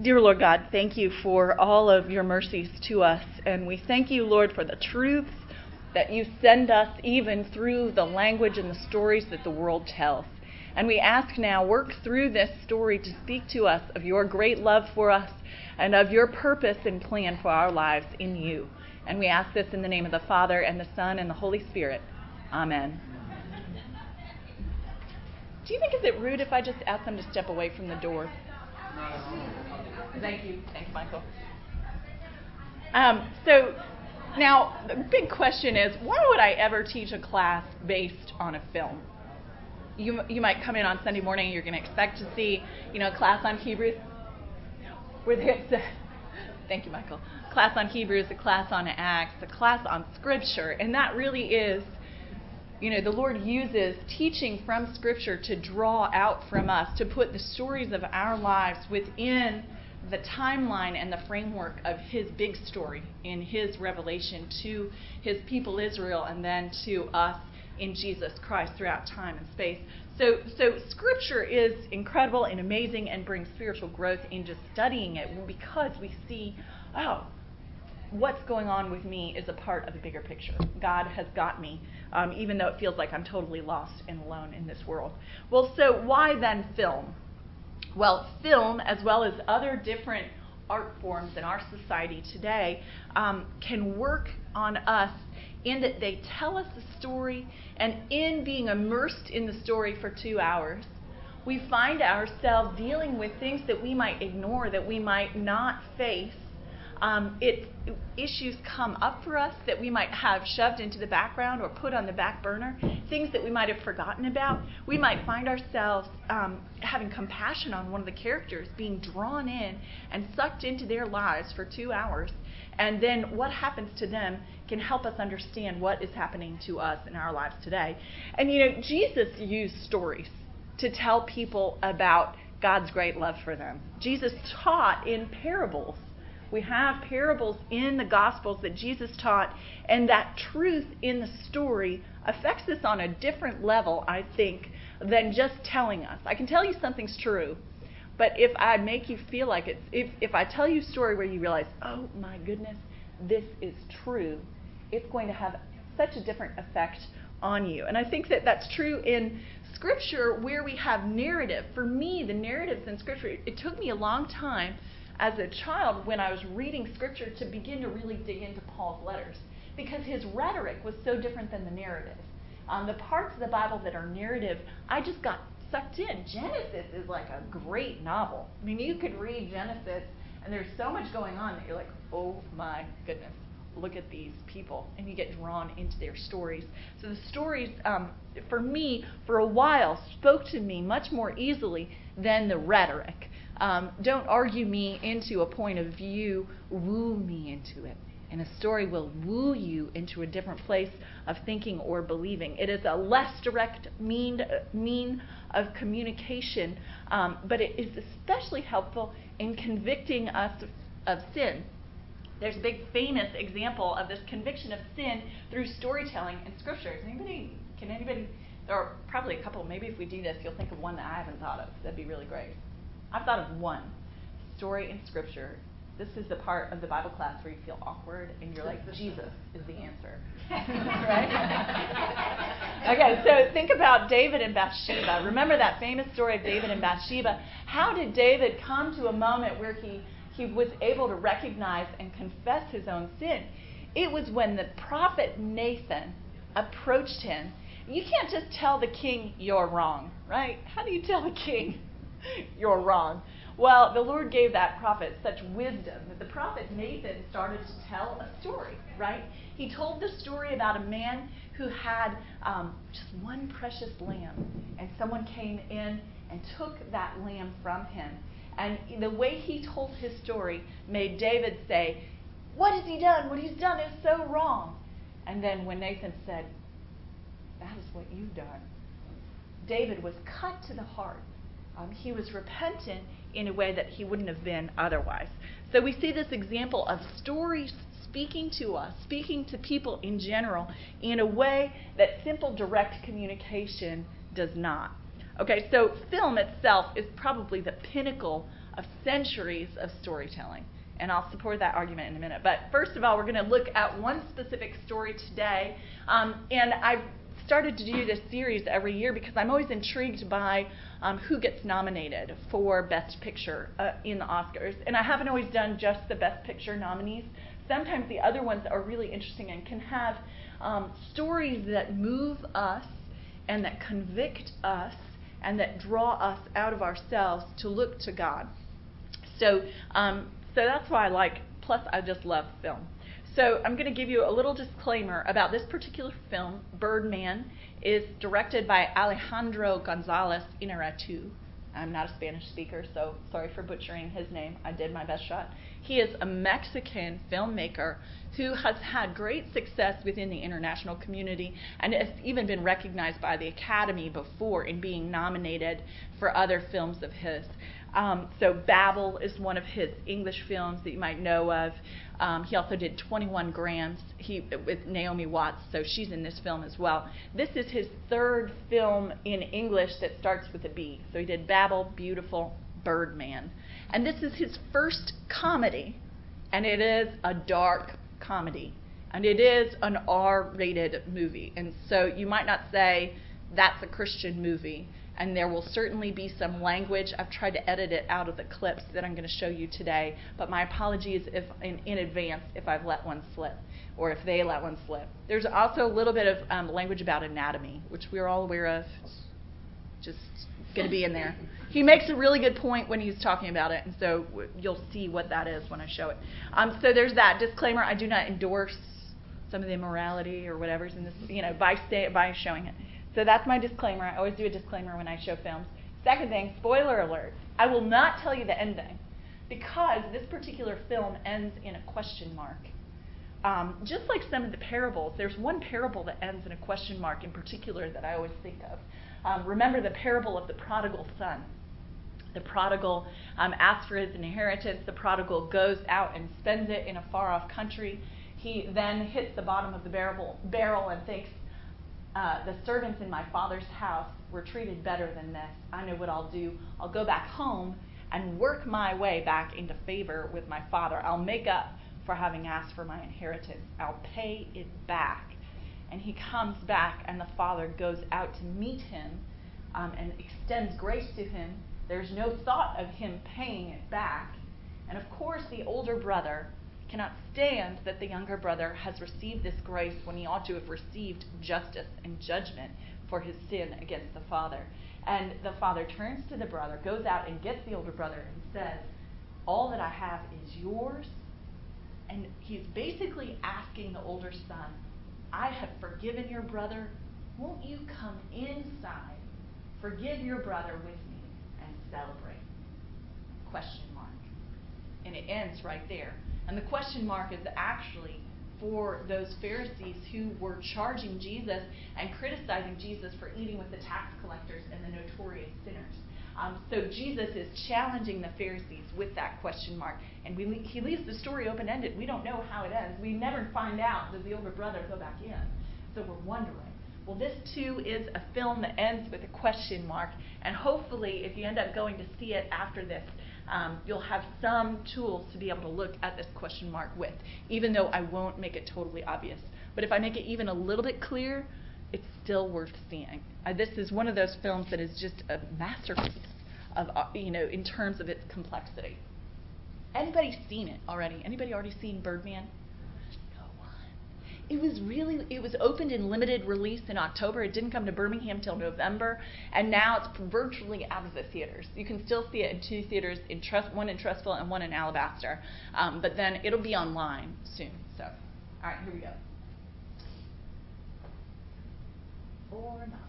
Dear Lord God, thank you for all of your mercies to us. And we thank you, Lord, for the truths that you send us even through the language and the stories that the world tells. And we ask now, work through this story to speak to us of your great love for us and of your purpose and plan for our lives in you. And we ask this in the name of the Father, and the Son, and the Holy Spirit. Amen. Do you think is it rude if I just ask them to step away from the door? Thank you. Thanks, Michael. Um, so now the big question is, why would I ever teach a class based on a film? You, you might come in on Sunday morning, you're going to expect to see, you know, a class on Hebrews, where it's a, thank you, Michael, class on Hebrews, a class on Acts, a class on Scripture, and that really is you know, the Lord uses teaching from Scripture to draw out from us, to put the stories of our lives within the timeline and the framework of His big story in His revelation to His people Israel and then to us in Jesus Christ throughout time and space. So, so Scripture is incredible and amazing and brings spiritual growth in just studying it because we see, oh, what's going on with me is a part of the bigger picture. God has got me, um, even though it feels like I'm totally lost and alone in this world. Well, so why then film? Well, film, as well as other different art forms in our society today, um, can work on us in that they tell us a story, and in being immersed in the story for two hours, we find ourselves dealing with things that we might ignore, that we might not face um, it issues come up for us that we might have shoved into the background or put on the back burner, things that we might have forgotten about. We might find ourselves um, having compassion on one of the characters, being drawn in and sucked into their lives for two hours. And then what happens to them can help us understand what is happening to us in our lives today. And you know, Jesus used stories to tell people about God's great love for them. Jesus taught in parables we have parables in the Gospels that Jesus taught, and that truth in the story affects us on a different level, I think, than just telling us. I can tell you something's true, but if I make you feel like it's, if, if I tell you a story where you realize, oh my goodness, this is true, it's going to have such a different effect on you. And I think that that's true in Scripture where we have narrative. For me, the narratives in Scripture, it took me a long time as a child when I was reading scripture to begin to really dig into Paul's letters because his rhetoric was so different than the narrative. Um, the parts of the Bible that are narrative, I just got sucked in. Genesis is like a great novel. I mean, you could read Genesis and there's so much going on that you're like, oh my goodness, look at these people. And you get drawn into their stories. So the stories, um, for me, for a while, spoke to me much more easily than the rhetoric. Um, don't argue me into a point of view, woo me into it. And a story will woo you into a different place of thinking or believing. It is a less direct mean, mean of communication, um, but it is especially helpful in convicting us of, of sin. There's a big famous example of this conviction of sin through storytelling in Scripture. Anybody? Can anybody? There are probably a couple. Maybe if we do this, you'll think of one that I haven't thought of. That'd be really great. I've thought of one story in Scripture. This is the part of the Bible class where you feel awkward and you're like, Jesus is the answer. right? okay, so think about David and Bathsheba. Remember that famous story of David and Bathsheba? How did David come to a moment where he, he was able to recognize and confess his own sin? It was when the prophet Nathan approached him. You can't just tell the king you're wrong, right? How do you tell the king you're wrong. Well, the Lord gave that prophet such wisdom that the prophet Nathan started to tell a story, right? He told the story about a man who had um, just one precious lamb, and someone came in and took that lamb from him. And the way he told his story made David say, What has he done? What he's done is so wrong. And then when Nathan said, That is what you've done, David was cut to the heart um, he was repentant in a way that he wouldn't have been otherwise. So we see this example of stories speaking to us, speaking to people in general, in a way that simple direct communication does not. Okay, so film itself is probably the pinnacle of centuries of storytelling. And I'll support that argument in a minute. But first of all, we're going to look at one specific story today. Um, and I've started to do this series every year because I'm always intrigued by um, who gets nominated for Best Picture uh, in the Oscars. And I haven't always done just the Best Picture nominees. Sometimes the other ones are really interesting and can have um, stories that move us and that convict us and that draw us out of ourselves to look to God. So, um, so that's why I like. Plus, I just love film. So I'm going to give you a little disclaimer about this particular film. Birdman is directed by Alejandro Gonzalez Inarritu. I'm not a Spanish speaker, so sorry for butchering his name. I did my best shot. He is a Mexican filmmaker who has had great success within the international community and has even been recognized by the Academy before in being nominated for other films of his. Um, so Babel is one of his English films that you might know of. Um, he also did 21 Grams he, with Naomi Watts, so she's in this film as well. This is his third film in English that starts with a B. So he did Babel, Biutiful, Birdman. And this is his first comedy, and it is a dark comedy. And it is an R rated movie. And so you might not say that's a Christian movie and there will certainly be some language. I've tried to edit it out of the clips that I'm going to show you today, but my apologies if in, in advance if I've let one slip or if they let one slip. There's also a little bit of um, language about anatomy, which we're all aware of. Just going to be in there. He makes a really good point when he's talking about it, and so you'll see what that is when I show it. Um, so there's that disclaimer. I do not endorse some of the immorality or whatever's in this, you know, by, stay, by showing it. So that's my disclaimer. I always do a disclaimer when I show films. Second thing, spoiler alert. I will not tell you the ending because this particular film ends in a question mark. Um, just like some of the parables, there's one parable that ends in a question mark in particular that I always think of. Um, remember the parable of the prodigal son. The prodigal um, asks for his inheritance. The prodigal goes out and spends it in a far off country. He then hits the bottom of the barrel, barrel and thinks, uh, the servants in my father's house were treated better than this. I know what I'll do. I'll go back home and work my way back into favor with my father. I'll make up for having asked for my inheritance. I'll pay it back. And he comes back, and the father goes out to meet him um, and extends grace to him. There's no thought of him paying it back. And of course, the older brother cannot stand that the younger brother has received this grace when he ought to have received justice and judgment for his sin against the father. And the father turns to the brother, goes out and gets the older brother, and says, All that I have is yours. And he's basically asking the older son, I have forgiven your brother. Won't you come inside, forgive your brother with me, and celebrate? Question mark. And it ends right there. And the question mark is actually for those Pharisees who were charging Jesus and criticizing Jesus for eating with the tax collectors and the notorious sinners. Um, so Jesus is challenging the Pharisees with that question mark, and we, he leaves the story open ended. We don't know how it ends. We never find out does the older brother go back in. So we're wondering. Well, this too is a film that ends with a question mark, and hopefully, if you end up going to see it after this, you'll have some tools to be able to look at this question mark with, even though I won't make it totally obvious. But if I make it even a little bit clear, it's still worth seeing. Uh, this is one of those films that is just a masterpiece of, uh, you know, in terms of its complexity. Anybody seen it already? Anybody already seen Birdman? It was really it was opened in limited release in October. It didn't come to Birmingham till November, and now it's virtually out of the theaters. You can still see it in two theaters, in Trust, one in Trussville and one in Alabaster, um, but then it'll be online soon. So, all right, here we go. Or not.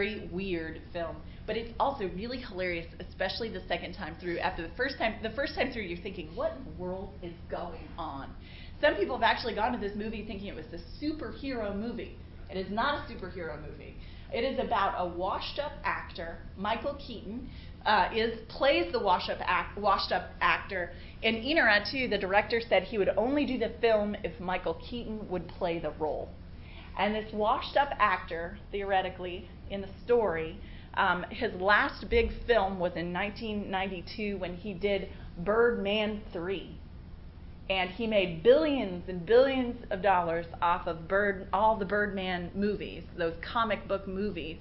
Very weird film, but it's also really hilarious, especially the second time through. After the first time, the first time through, you're thinking, "What in the world is going on?" Some people have actually gone to this movie thinking it was a superhero movie. It is not a superhero movie. It is about a washed-up actor, Michael Keaton, uh, is plays the washed-up act, washed-up actor. And Inarritu, the director, said he would only do the film if Michael Keaton would play the role. And this washed up actor, theoretically, in the story, um, his last big film was in 1992 when he did Birdman 3. And he made billions and billions of dollars off of Bird, all the Birdman movies, those comic book movies.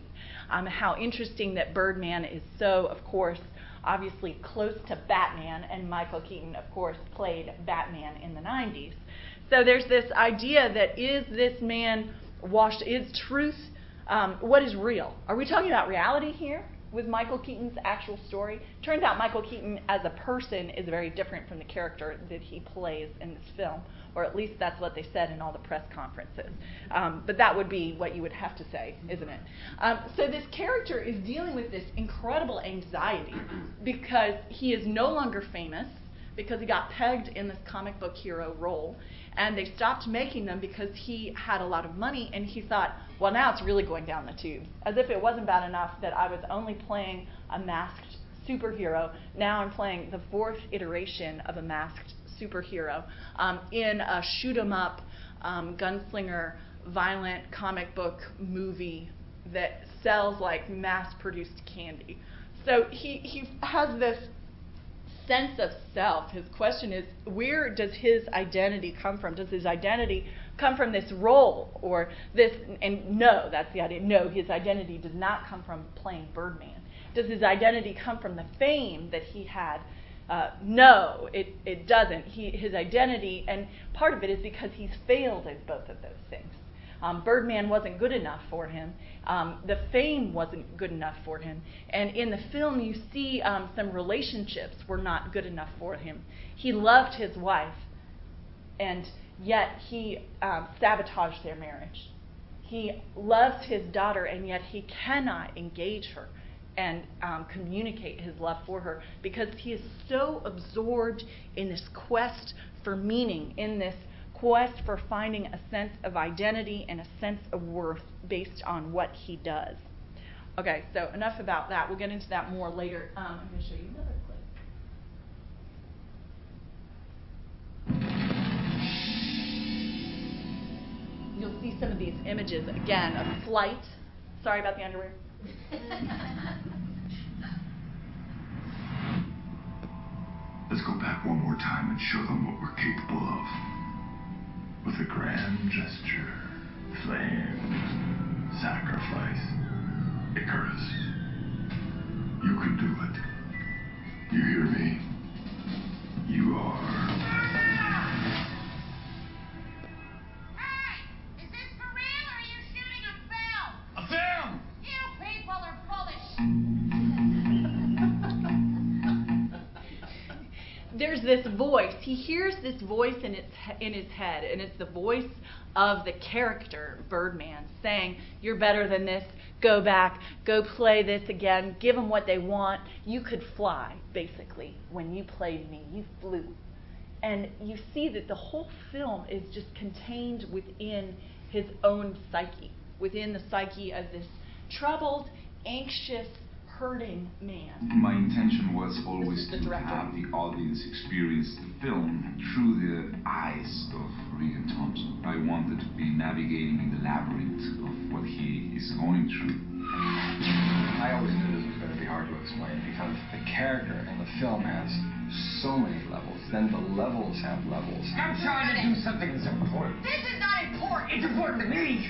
Um, how interesting that Birdman is so, of course, obviously close to Batman, and Michael Keaton, of course, played Batman in the 90s. So there's this idea that is this man washed? Is truth um, what is real? Are we talking about reality here with Michael Keaton's actual story? Turns out Michael Keaton as a person is very different from the character that he plays in this film, or at least that's what they said in all the press conferences. Um, but that would be what you would have to say, isn't it? Um, so this character is dealing with this incredible anxiety because he is no longer famous because he got pegged in this comic book hero role and they stopped making them because he had a lot of money and he thought well now it's really going down the tubes as if it wasn't bad enough that i was only playing a masked superhero now i'm playing the fourth iteration of a masked superhero um, in a shoot 'em up um, gunslinger violent comic book movie that sells like mass produced candy so he, he has this sense of self. His question is where does his identity come from? Does his identity come from this role or this? And no, that's the idea. No, his identity does not come from playing Birdman. Does his identity come from the fame that he had? Uh, no, it, it doesn't. He, his identity, and part of it is because he's failed at both of those things. Um, Birdman wasn't good enough for him. Um, the fame wasn't good enough for him. And in the film, you see um, some relationships were not good enough for him. He loved his wife, and yet he um, sabotaged their marriage. He loves his daughter, and yet he cannot engage her and um, communicate his love for her because he is so absorbed in this quest for meaning, in this quest for finding a sense of identity and a sense of worth based on what he does. Okay, so enough about that. We'll get into that more later. Um, I'm going to show you another see some of these images again of flight. Sorry about the underwear. Let's go back one more time and show them what we're capable of. With a grand gesture, flame, sacrifice, Icarus. You can do it. You hear me? You are. Voice. He hears this voice in its in his head, and it's the voice of the character Birdman saying, "You're better than this. Go back. Go play this again. Give them what they want. You could fly, basically. When you played me, you flew." And you see that the whole film is just contained within his own psyche, within the psyche of this troubled, anxious, hurting man. My intention was always to have the audience experience the film through the eyes of Regan Thompson. I wanted to be navigating in the labyrinth of what he is going through. I always knew this was going to be hard to explain because the character in the film has so many levels. Then the levels have levels. I'm trying to do something that's important. This is not important. It's important to me.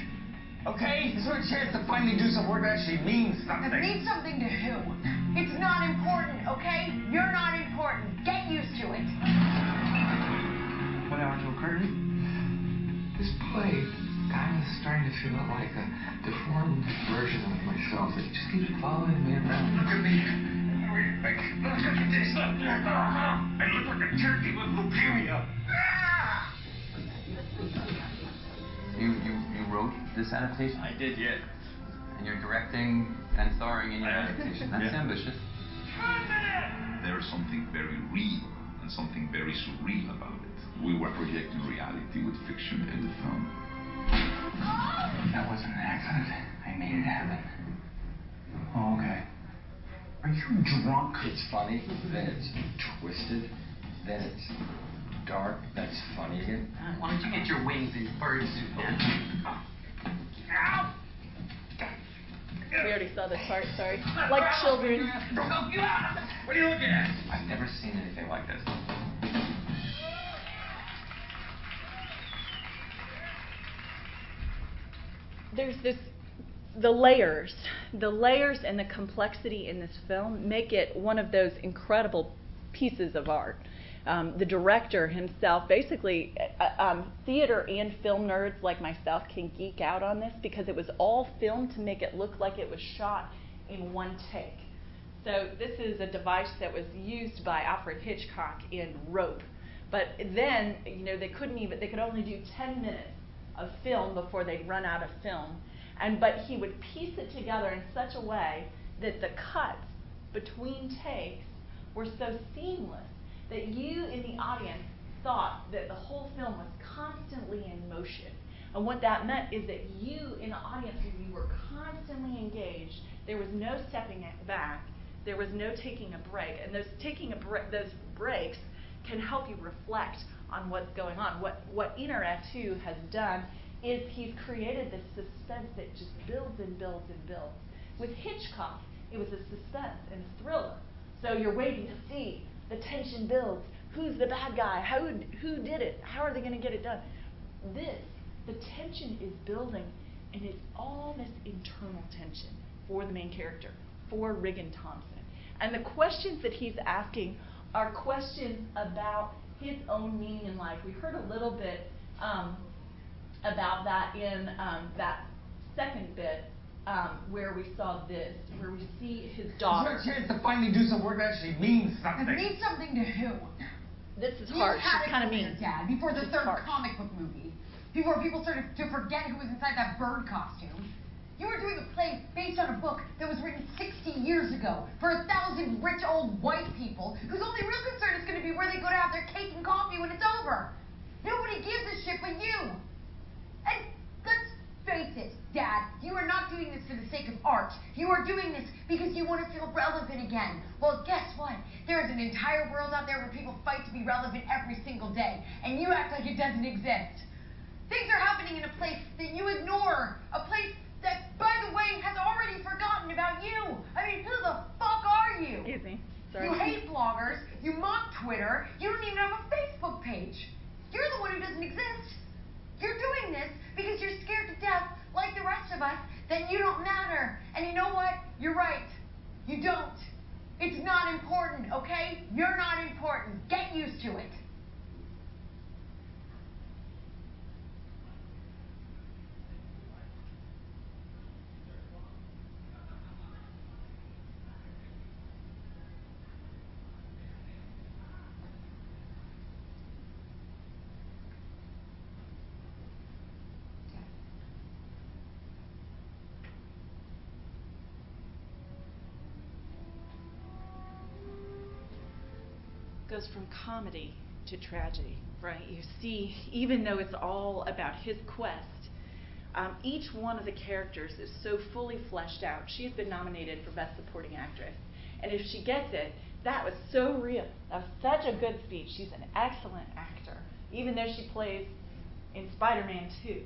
Okay? This is my chance to finally do some work that actually means something. It means something to who? It's not important, okay? You're not important. Get used to it. What happened to a curtain? This play kind of starting to feel like a deformed version of myself that just keeps following me around. Look at me. Look at this. I look like a turkey with leukemia. You, you, you wrote this adaptation? I did, yeah. And you're directing and starring in your Yeah. adaptation. That's Yeah. ambitious. There is something very real and something very surreal about it. We were projecting reality with fiction in the film. That wasn't an accident. I made it happen. Oh, okay. Are you drunk? It's funny, then it's twisted, then it's dark, that's funny again. Uh, why don't you get your wings in bird suit, man? We already saw this part. Sorry. Like children. Don't help you out. What are you looking at? I've never seen anything like this. there's this the layers the layers and the complexity in this film make it one of those incredible pieces of art the director himself basically uh, um, theater and film nerds like myself can geek out on this because it was all filmed to make it look like it was shot in one take so this is a device that was used by alfred hitchcock in rope but then you know they couldn't even they could only do 10 minutes of film before they'd run out of film. And but he would piece it together in such a way that the cuts between takes were so seamless that you in the audience thought that the whole film was constantly in motion. And what that meant is that you in the audience you were constantly engaged. There was no stepping back. There was no taking a break. And those taking a bre- those breaks can help you reflect on what's going on. What what Inarritu has done is he's created this suspense that just builds and builds and builds. With Hitchcock, it was a suspense and a thriller. So you're waiting to see the tension builds. Who's the bad guy? How who did it? How are they going to get it done? This, the tension is building, and it's all this internal tension for the main character, for Riggan Thomson. And the questions that he's asking are questions about his own meaning in life. We heard a little bit um, about that in um, that second bit um, where we saw this, where we see his daughter. It's my chance to finally do some work that actually means something. It means something to who? This is You hard. had She's it kind of clear, mean. Dad, before the She's third harsh. comic book movie. Before people started to forget who was inside that bird costume. You were doing a play based on a book that was written 60 years ago for a thousand rich old white people whose only real concern is going to be where they go to have their cake and coffee when it's over. Nobody gives a shit but you. And let's face it, Dad, you are not doing this for the sake of art. You are doing this because you want to feel relevant again. Well, guess what? There is an entire world out there where people fight to be relevant every single day, and you act like it doesn't exist. Things are happening in a place that you ignore, a place that, by the way, has already forgotten about you. I mean, who the fuck are you? Excuse me. Sorry. You hate bloggers, you mock Twitter, you don't even have a Facebook page. You're the one who doesn't exist. You're doing this because you're scared to death, like the rest of us, that you don't matter. And you know what? You're right. You don't. It's not important, okay? You're not important. Get used to it. Goes from comedy to tragedy, right? You see, even though it's all about his quest, um, each one of the characters is so fully fleshed out. She's been nominated for Best Supporting Actress. And if she gets it, that was so real. That was such a good speech. She's an excellent actor, even though she plays in Spider Man 2.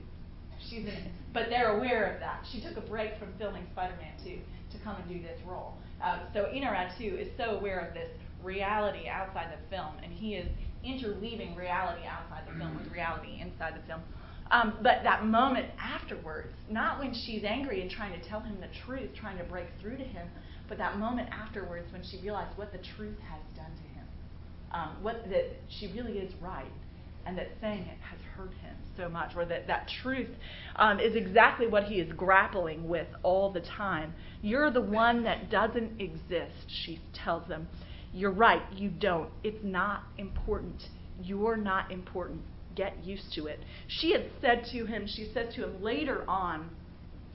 She's in, but they're aware of that. She took a break from filming Spider Man 2 to come and do this role. Uh, so Ratu is so aware of this reality outside the film, and he is interweaving reality outside the film with reality inside the film. Um, but that moment afterwards, not when she's angry and trying to tell him the truth, trying to break through to him, but that moment afterwards when she realized what the truth has done to him, um, what that she really is right, and that saying it has hurt him so much, or that that truth um, is exactly what he is grappling with all the time. You're the one that doesn't exist, she tells him. You're right, you don't. It's not important. You're not important. Get used to it. She had said to him, she said to him later on,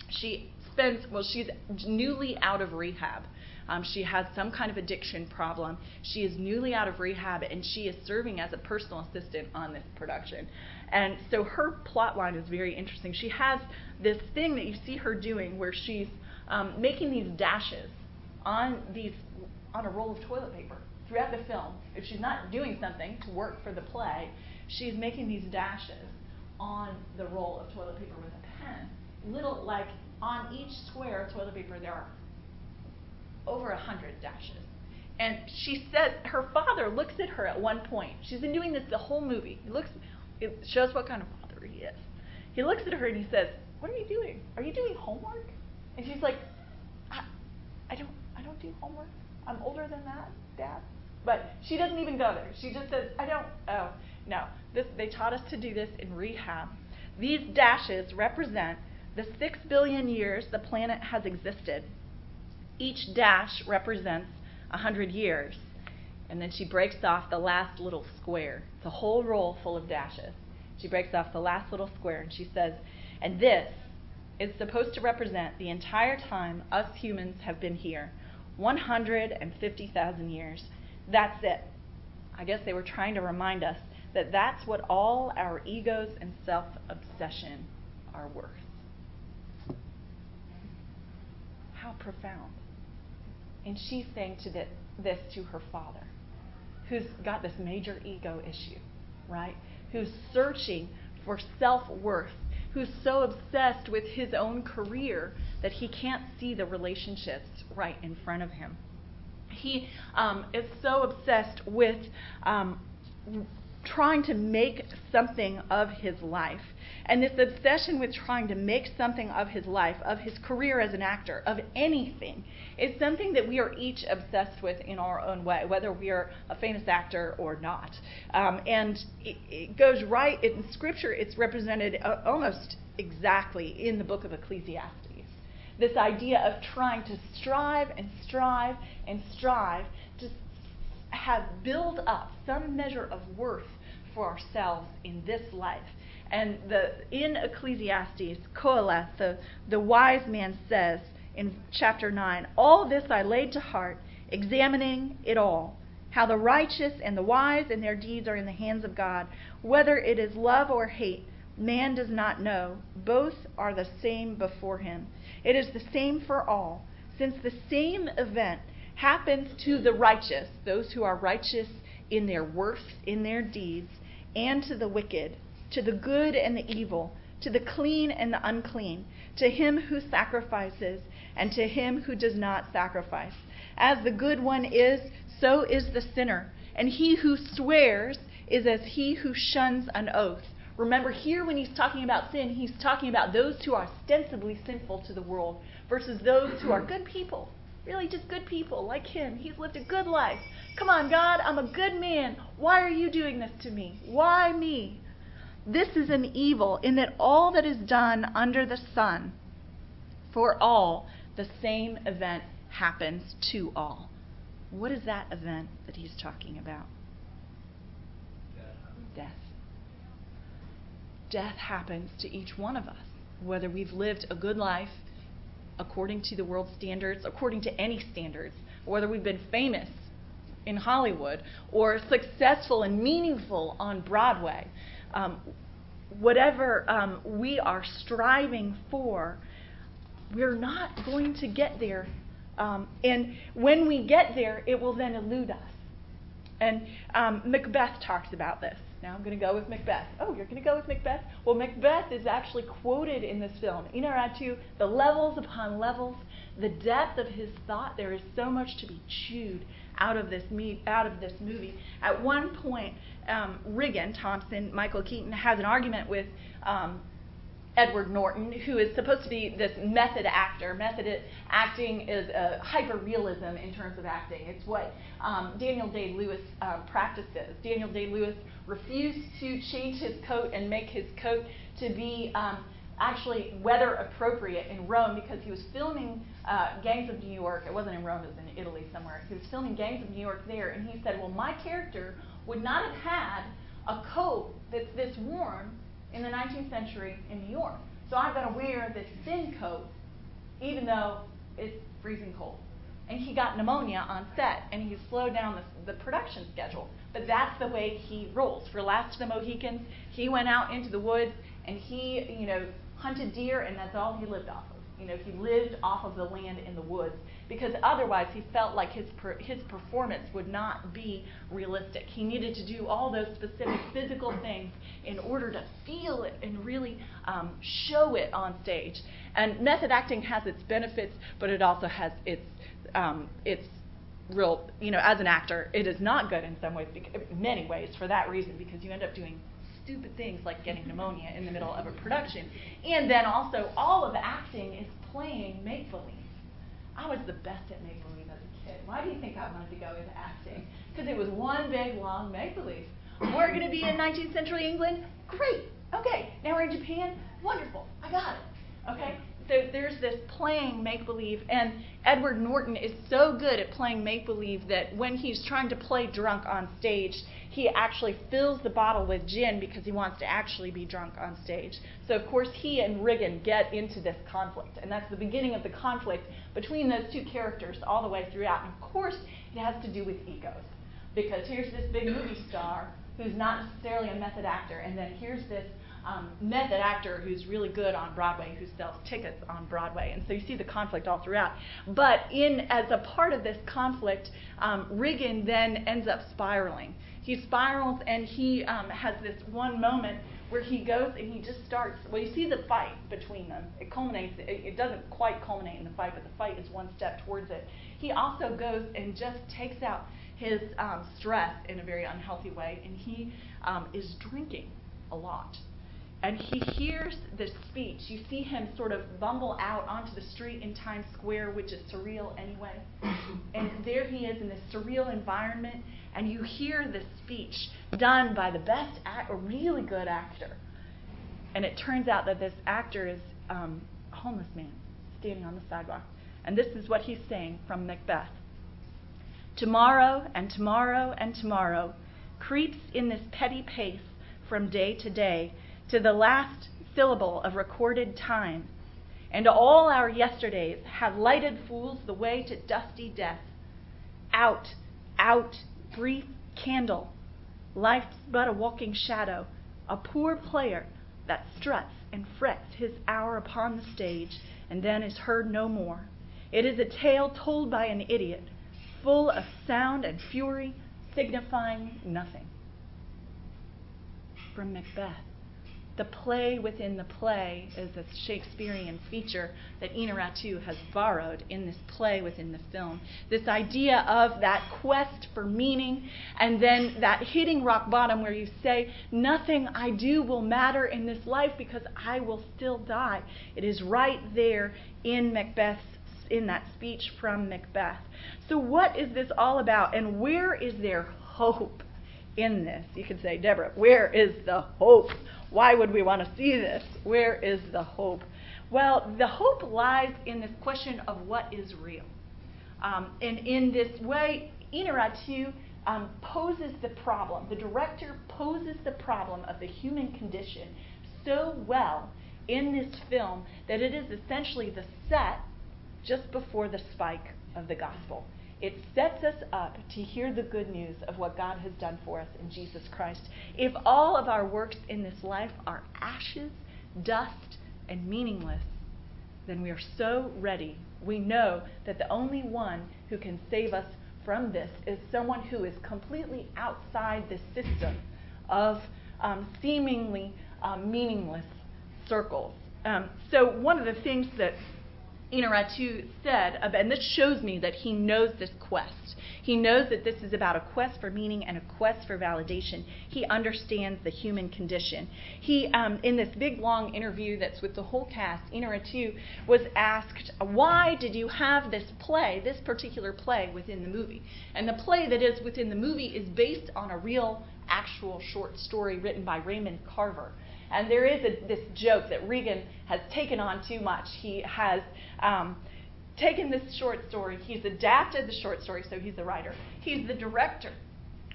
she spends, well, she's newly out of rehab. Um, she has some kind of addiction problem. She is newly out of rehab and she is serving as a personal assistant on this production. And so her plot line is very interesting. She has this thing that you see her doing where she's um, making these dashes on these on a roll of toilet paper throughout the film. If she's not doing something to work for the play, she's making these dashes on the roll of toilet paper with a pen. Little like on each square of toilet paper there are over a hundred dashes. And she said her father looks at her at one point. She's been doing this the whole movie. He looks it shows what kind of father he is. He looks at her and he says, What are you doing? Are you doing homework? And she's like, I, I don't I don't do homework. I'm older than that, Dad. But she doesn't even go there. She just says, I don't oh no. This they taught us to do this in rehab. These dashes represent the six billion years the planet has existed. Each dash represents a hundred years. And then she breaks off the last little square. It's a whole roll full of dashes. She breaks off the last little square and she says, And this is supposed to represent the entire time us humans have been here 150,000 years. That's it. I guess they were trying to remind us that that's what all our egos and self obsession are worth. How profound. And she's saying to this, this to her father, who's got this major ego issue, right? Who's searching for self worth, who's so obsessed with his own career that he can't see the relationships right in front of him. He um, is so obsessed with um, trying to make something of his life. And this obsession with trying to make something of his life, of his career as an actor, of anything, is something that we are each obsessed with in our own way, whether we are a famous actor or not. Um, and it, it, goes right in Scripture, it's represented uh, almost exactly in the book of Ecclesiastes. This idea of trying to strive and strive and strive to have build up some measure of worth for ourselves in this life. And the in Ecclesiastes, Qoheleth, the, the wise man says in chapter 9, All this I laid to heart, examining it all, how the righteous and the wise and their deeds are in the hands of God. Whether it is love or hate, man does not know. Both are the same before him. It is the same for all, since the same event happens to the righteous, those who are righteous in their works, in their deeds, and to the wicked, to the good and the evil, to the clean and the unclean, to him who sacrifices, and to him who does not sacrifice. As the good one is, so is the sinner. And he who swears is as he who shuns an oath. Remember, here when he's talking about sin, he's talking about those who are ostensibly sinful to the world versus those who are good people Really, just good people like him. He's lived a good life. Come on, God, I'm a good man. Why are you doing this to me? Why me? This is an evil in that all that is done under the sun, for all, the same event happens to all. What is that event that he's talking about? Death. Death happens to each one of us, whether we've lived a good life according to the world standards, according to any standards, whether we've been famous in Hollywood or successful and meaningful on Broadway. Um, whatever um, we are striving for, we're not going to get there. Um, and when we get there, it will then elude us. And um, Macbeth talks about this. Now I'm going to go with Macbeth. Oh, you're going to go with Macbeth? Well, Macbeth is actually quoted in this film. Inarritu, the levels upon levels, the depth of his thought. There is so much to be chewed out of this me- out of this movie. At one point, um, Riggan Thomson, Michael Keaton, has an argument with um, Edward Norton, who is supposed to be this method actor. Method acting is a hyper realism in terms of acting. It's what um, Daniel Day Lewis uh, practices. Daniel Day Lewis refused to change his coat and make his coat to be um, actually weather appropriate in Rome because he was filming uh, Gangs of New York. It wasn't in Rome, it was in Italy somewhere. He was filming Gangs of New York there, and he said, Well, my character would not have had a coat that's this warm in the 19th century in New York. So I've got to wear this thin coat even though it's freezing cold. And he got pneumonia on set, and he slowed down the, the production schedule. But that's the way he rolls. For Last of the Mohicans, he went out into the woods and he, you know, hunted deer, and that's all he lived off of. You know, he lived off of the land in the woods because otherwise he felt like his per, his performance would not be realistic. He needed to do all those specific physical things in order to feel it and really um, show it on stage. And method acting has its benefits, but it also has its um, its real, you know, as an actor, it is not good in some ways, many ways, for that reason, because you end up doing stupid things like getting pneumonia in the middle of a production. And then also, all of acting is playing make believe. I was the best at make believe as a kid. Why do you think I wanted to go into acting? Because it was one big, long make believe. We're going to be in 19th century England? Great. Okay. Now we're in Japan? Wonderful. I got it. Okay? So there's this playing make believe, and Edward Norton is so good at playing make believe that when he's trying to play drunk on stage, he actually fills the bottle with gin because he wants to actually be drunk on stage. So, of course, he and Riggan get into this conflict, and that's the beginning of the conflict between those two characters all the way throughout. And of course, it has to do with egos because here's this big movie star who's not necessarily a method actor, and then here's this um, method actor who's really good on Broadway, who sells tickets on Broadway, and so you see the conflict all throughout. But in as a part of this conflict, um, Riggan then ends up spiraling. He spirals, and he um, has this one moment where he goes and he just starts. Well, you see the fight between them. It culminates. It, it doesn't quite culminate in the fight, but the fight is one step towards it. He also goes and just takes out his um, stress in a very unhealthy way, and he um, is drinking a lot and he hears this speech. You see him sort of bumble out onto the street in Times Square, which is surreal anyway. and there he is in this surreal environment, and you hear this speech done by the best, act, a really good actor. And it turns out that this actor is um, a homeless man standing on the sidewalk. And this is what he's saying from Macbeth Tomorrow and tomorrow and tomorrow creeps in this petty pace from day to day to the last syllable of recorded time, and all our yesterdays have lighted fools the way to dusty death. Out, out, brief candle. Life's but a walking shadow, a poor player that struts and frets his hour upon the stage and then is heard no more. It is a tale told by an idiot, full of sound and fury, signifying nothing. From Macbeth the play within the play is a Shakespearean feature that Inarritu has borrowed in this play within the film. This idea of that quest for meaning and then that hitting rock bottom where you say, Nothing I do will matter in this life because I will still die. It is right there in Macbeth's in that speech from Macbeth. So what is this all about and where is there hope in this? You could say, Deborah, where is the hope? Why would we want to see this? Where is the hope? Well, the hope lies in this question of what is real. Um, and in this way, Inarritu um, poses the problem. The director poses the problem of the human condition so well in this film that it is essentially the set just before the spike of the gospel. It sets us up to hear the good news of what God has done for us in Jesus Christ. If all of our works in this life are ashes, dust, and meaningless, then we are so ready. We know that the only one who can save us from this is someone who is completely outside the system of um, seemingly um, meaningless circles. Um, so, one of the things that Inarritu said, and this shows me that he knows this quest. He knows that this is about a quest for meaning and a quest for validation. He understands the human condition. He, um, in this big long interview that's with the whole cast, Inarritu was asked, "Why did you have this play, this particular play, within the movie?" And the play that is within the movie is based on a real, actual short story written by Raymond Carver. And there is a, this joke that Riggan has taken on too much. He has um, taken this short story, he's adapted the short story, so he's the writer, he's the director.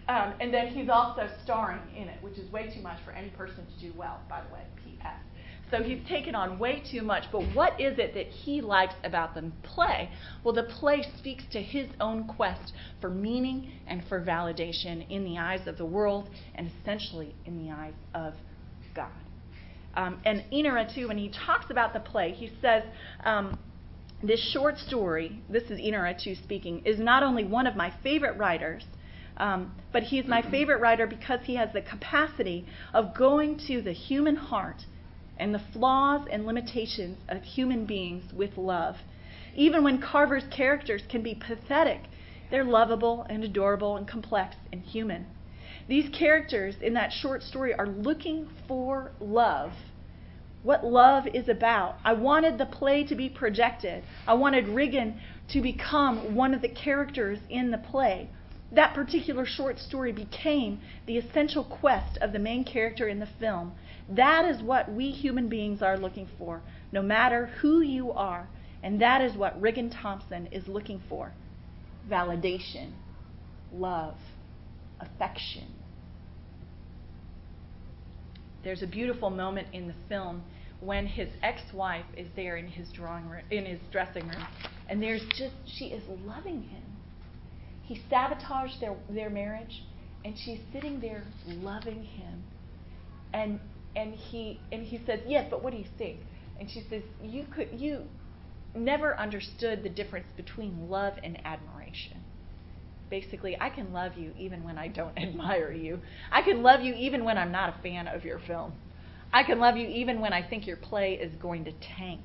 Um, and then he's also starring in it, which is way too much for any person to do well, by the way, P.S. So he's taken on way too much. But what is it that he likes about the play? Well, the play speaks to his own quest for meaning and for validation in the eyes of the world and essentially in the eyes of God. Um, and too. when he talks about the play, he says, um, This short story, this is Inarritu speaking, is not only one of my favorite writers, um, but he's my favorite writer because he has the capacity of going to the human heart and the flaws and limitations of human beings with love. Even when Carver's characters can be pathetic, they're lovable and adorable and complex and human. These characters in that short story are looking for love. What love is about. I wanted the play to be projected. I wanted Riggan to become one of the characters in the play. That particular short story became the essential quest of the main character in the film. That is what we human beings are looking for, no matter who you are. And that is what Riggan Thomson is looking for validation, love affection. There's a beautiful moment in the film when his ex-wife is there in his drawing room, in his dressing room, and there's just she is loving him. He sabotaged their their marriage, and she's sitting there loving him, and and he and he says, yes, but what do you think? And she says, you could you never understood the difference between love and admiration basically, I can love you even when I don't admire you. I can love you even when I'm not a fan of your film. I can love you even when I think your play is going to tank.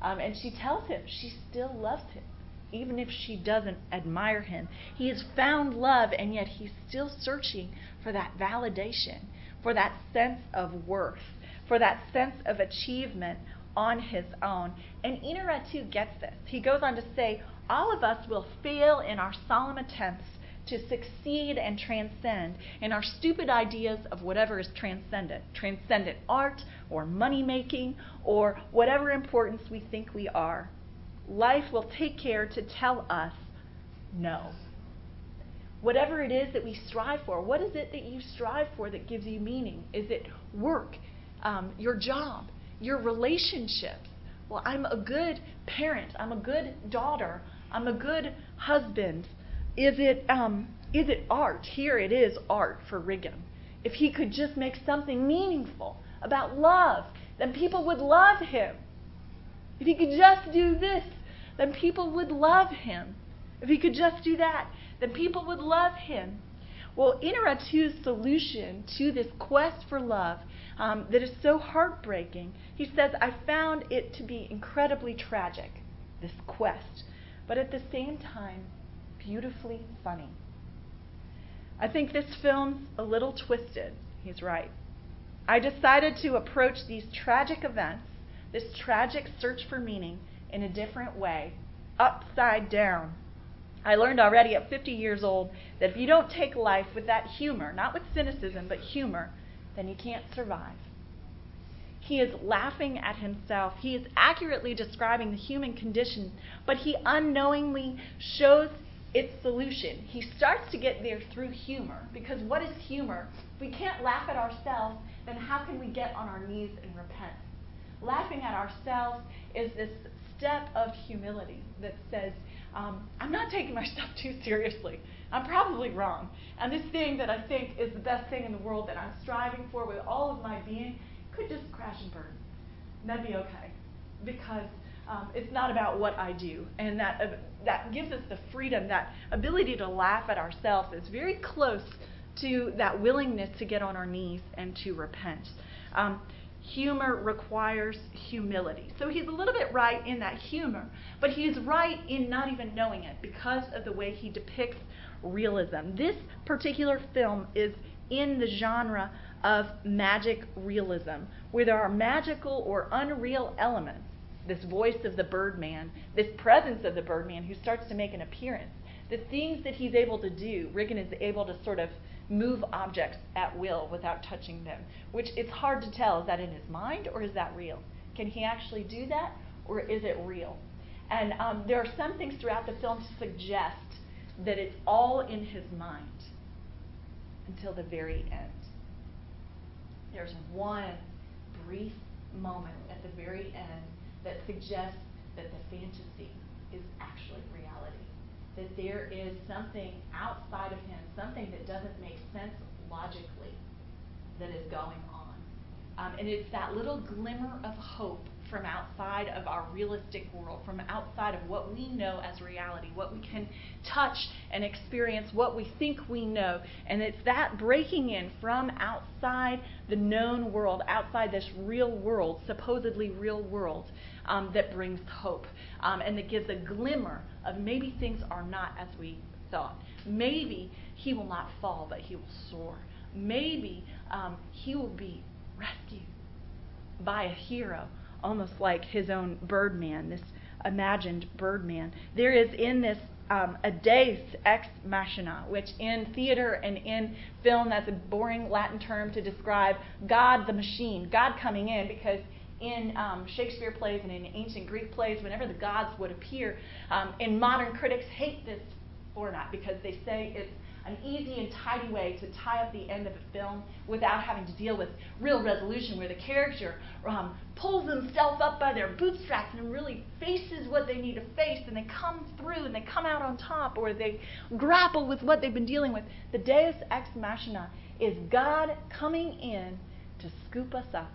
Um, and she tells him she still loves him, even if she doesn't admire him. He has found love, and yet he's still searching for that validation, for that sense of worth, for that sense of achievement on his own. And Inarritu gets this. He goes on to say, all of us will fail in our solemn attempts to succeed and transcend in our stupid ideas of whatever is transcendent transcendent art or money making or whatever importance we think we are. Life will take care to tell us no. Whatever it is that we strive for, what is it that you strive for that gives you meaning? Is it work, um, your job, your relationships? Well, I'm a good parent, I'm a good daughter, I'm a good husband. Is it um, is it art? Here it is art for Riggan. If he could just make something meaningful about love, then people would love him. If he could just do this, then people would love him. If he could just do that, then people would love him. Well, Inarritu's solution to this quest for love um, that is so heartbreaking, he says, I found it to be incredibly tragic, this quest but at the same time, beautifully funny. I think this film's a little twisted. He's right. I decided to approach these tragic events, this tragic search for meaning, in a different way, upside down. I learned already at 50 years old that if you don't take life with that humor, not with cynicism, but humor, then you can't survive. He is laughing at himself. He is accurately describing the human condition, but he unknowingly shows its solution. He starts to get there through humor, because what is humor? If we can't laugh at ourselves, then how can we get on our knees and repent? Laughing at ourselves is this step of humility that says, um, I'm not taking myself too seriously. I'm probably wrong. And this thing that I think is the best thing in the world that I'm striving for with all of my being could just crash and burn. And that'd be okay. Because um, it's not about what I do. And that, uh, that gives us the freedom, that ability to laugh at ourselves is very close to that willingness to get on our knees and to repent. Um, humor requires humility. So he's a little bit right in that humor, but he's right in not even knowing it because of the way he depicts realism. This particular film is in the genre of magic realism, where there are magical or unreal elements. This voice of the Birdman, this presence of the Birdman who starts to make an appearance, the things that he's able to do, Riggan is able to sort of move objects at will without touching them, which it's hard to tell is that in his mind or is that real? Can he actually do that or is it real? And um, there are some things throughout the film to suggest that it's all in his mind until the very end. There's one brief moment at the very end that suggests that the fantasy is actually reality that there is something outside of him, something that doesn't make sense logically, that is going on. Um, and it's that little glimmer of hope from outside of our realistic world, from outside of what we know as reality, what we can touch and experience, what we think we know. And it's that breaking in from outside the known world, outside this real world, supposedly real world, um, that brings hope um, and that gives a glimmer of maybe things are not as we thought. Maybe he will not fall, but he will soar. Maybe um, he will be rescued by a hero, almost like his own Birdman, this imagined Birdman. There is in this um, a deus ex machina, which in theater and in film, that's a boring Latin term to describe God the machine, God coming in because in um, Shakespeare plays and in ancient Greek plays, whenever the gods would appear, um, and modern critics hate this format because they say it's an easy and tidy way to tie up the end of a film without having to deal with real resolution, where the character um, pulls themselves up by their bootstraps and really faces what they need to face, and they come through and they come out on top, or they grapple with what they've been dealing with. The Deus ex machina is God coming in to scoop us up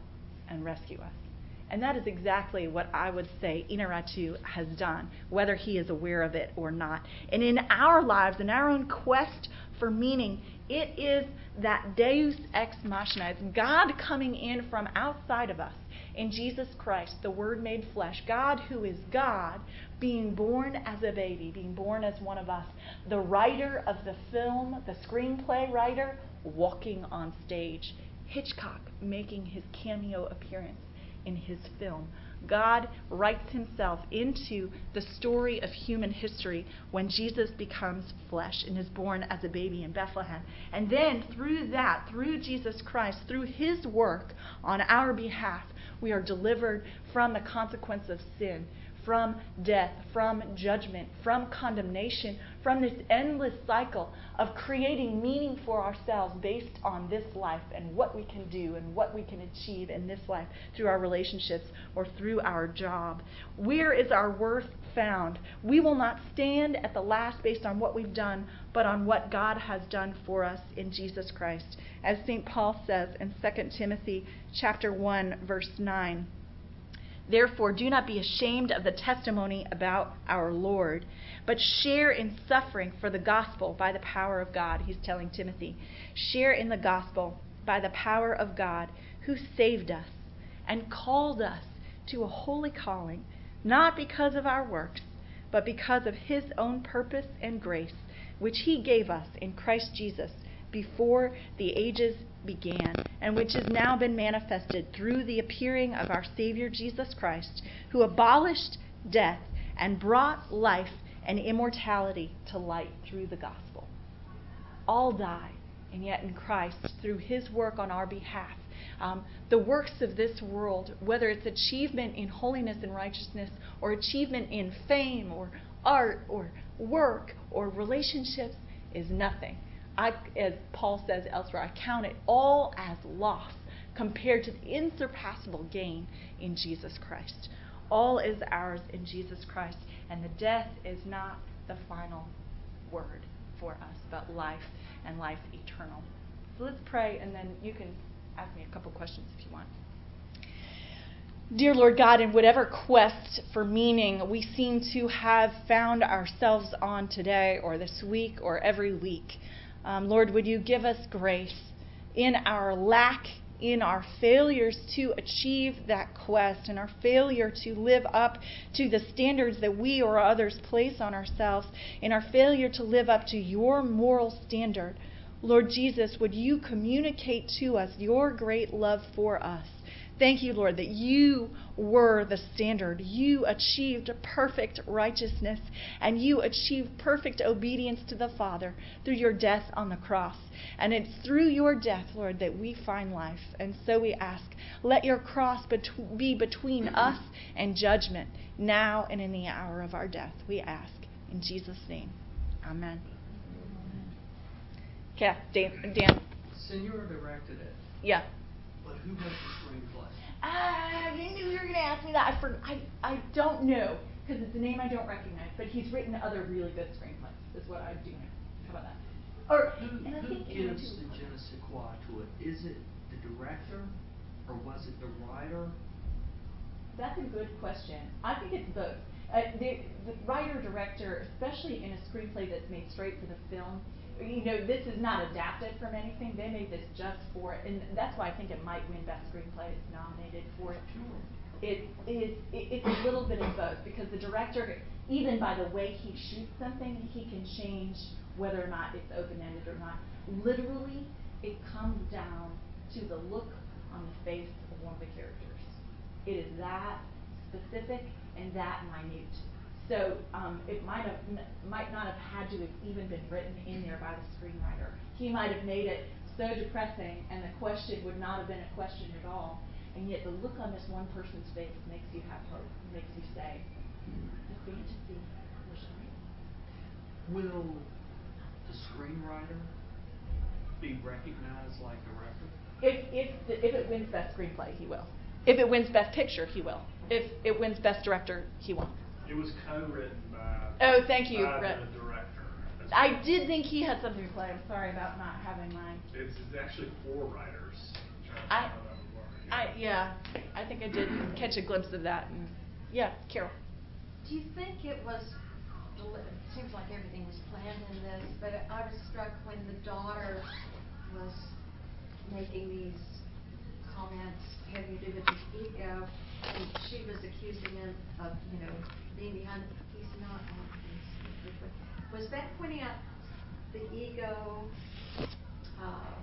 and rescue us. And that is exactly what I would say Inarritu has done, whether he is aware of it or not. And in our lives, in our own quest for meaning, it is that Deus ex machina. It's God coming in from outside of us in Jesus Christ, the Word made flesh. God, who is God, being born as a baby, being born as one of us. The writer of the film, the screenplay writer, walking on stage. Hitchcock making his cameo appearance in his film. God writes himself into the story of human history when Jesus becomes flesh and is born as a baby in Bethlehem. And then through that, through Jesus Christ, through his work on our behalf, we are delivered from the consequence of sin from death, from judgment, from condemnation, from this endless cycle of creating meaning for ourselves based on this life and what we can do and what we can achieve in this life through our relationships or through our job. Where is our worth found? We will not stand at the last based on what we've done, but on what God has done for us in Jesus Christ. As St. Paul says in 2 Timothy chapter 1 verse 9, Therefore, do not be ashamed of the testimony about our Lord, but share in suffering for the gospel by the power of God. He's telling Timothy. Share in the gospel by the power of God who saved us and called us to a holy calling, not because of our works, but because of his own purpose and grace, which he gave us in Christ Jesus before the ages began, and which has now been manifested through the appearing of our Savior Jesus Christ, who abolished death and brought life and immortality to light through the gospel. All die, and yet in Christ, through his work on our behalf, um, the works of this world, whether it's achievement in holiness and righteousness, or achievement in fame, or art, or work, or relationships, is nothing I, as Paul says elsewhere, I count it all as loss compared to the insurpassable gain in Jesus Christ. All is ours in Jesus Christ. and the death is not the final word for us, but life and life eternal. So let's pray, and then you can ask me a couple questions if you want. Dear Lord God, in whatever quest for meaning we seem to have found ourselves on today or this week or every week, um, Lord, would you give us grace in our lack, in our failures to achieve that quest, and our failure to live up to the standards that we or others place on ourselves, in our failure to live up to your moral standard. Lord Jesus, would you communicate to us your great love for us? Thank you, Lord, that you were the standard. You achieved perfect righteousness and you achieved perfect obedience to the Father through your death on the cross. And it's through your death, Lord, that we find life. And so we ask, let your cross be between us and judgment now and in the hour of our death. We ask. In Jesus' name. Amen. Okay, Dan. Dan. Senor directed it. Yeah. But who wrote the screenplay? Ah, I knew you were going to ask me that. I, for, I, I don't know because it's a name I don't recognize. But he's written other really good screenplays. Is what I do know. How about that? Or who, and I who gives the je ne sais quoi to it? Is it the director, or was it the writer? That's a good question. I think it's both. Uh, the, the writer director, especially in a screenplay that's made straight for the film, you know, this is not adapted from anything. They made this just for it, and that's why I think it might win Best Screenplay. It's nominated for it. It is. It, it's a little bit of both because the director, even by the way he shoots something, he can change whether or not it's open-ended or not. Literally, it comes down to the look on the face of one of the characters. It is that specific and that minute. So um, it might have might not have had to have even been written in there by the screenwriter. He might have made it so depressing, and the question would not have been a question at all. And yet the look on this one person's face makes you have hope, makes you say, the fantasy was right. Will the screenwriter be recognized like director? If if the, if it wins best screenplay, he will. If it wins best picture, he will. If it wins best director, he won't. It was co-written by. Oh, thank you, by Brett. the director. That's I right. did think he had something to play. I'm sorry about not having mine. It's, it's actually four writers. I'm trying to I- find out who are. I yeah, I think I did catch a glimpse of that. And, yeah, Carol. Do you think it was, it seems like everything was planned in this, but I was struck when the daughter was making these comments having to do with his ego, and she was accusing him of, you know, being behind, he's not on this. Was that pointing out the ego, um,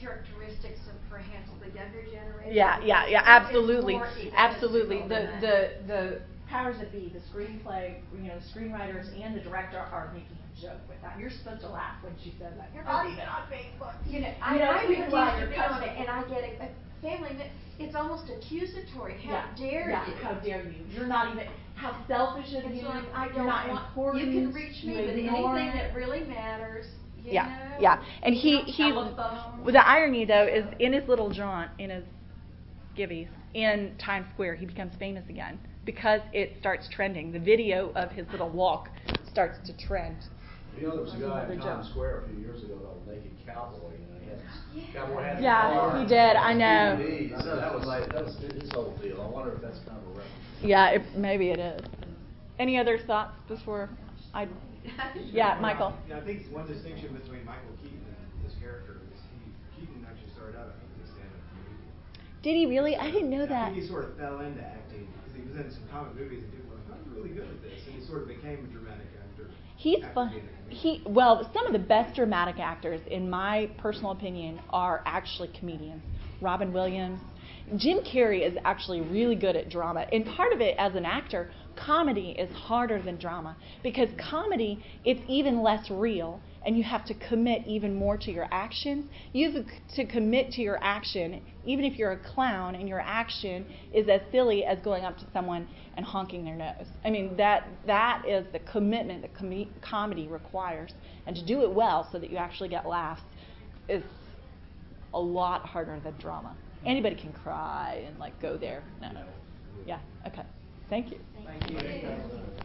characteristics of perhaps the younger generation? Yeah, yeah, yeah, absolutely, absolutely. The the the powers that be, the screenplay, you know, the screenwriters and the director are making a joke with that. You're supposed to laugh when she says that. You're not even on Facebook. You know, You I, know, I even while you're on it, and I get it, but family, mi- it's almost accusatory, how yeah, dare yeah, you? How dare you? You're not even. How selfish of you! like, I don't not want, important. you can reach me with anything that really matters, you Yeah, know? yeah. And he You he the irony though is in his little jaunt in his skivvies in Times Square, he becomes famous again because it starts trending. The video of his little walk starts to trend. You know, there was a guy in Times. Square a few years ago called Naked Cowboy, you know, he had this cowboy hat. Yeah, he did, I know. DVDs, so that was like, that was his whole deal. I wonder if that's kind of a reference. Yeah, it, maybe it is. Any other thoughts before I? Yeah, Michael. Yeah, I think one distinction between Michael Keaton and this character is he Keaton actually started out I think as a stand-up comedian. Did he really? I didn't know that. he sort of fell into acting because he was in some comic movies and people were like, "Oh, you're really good at this," and he sort of became a dramatic actor. He's fun. being a comedian. He well, some of the best dramatic actors, in my personal opinion, are actually comedians. Robin Williams, Jim Carrey is actually really good at drama, and part of it as an actor, comedy is harder than drama because comedy it's even less real, and you have to commit even more to your actions. You have to commit to your action, even if you're a clown and your action is as silly as going up to someone and honking their nose. I mean that that is the commitment that com- comedy requires, and to do it well so that you actually get laughs is a lot harder than drama. Anybody can cry and like go there. No. Yeah. Okay. Thank you. Thank you.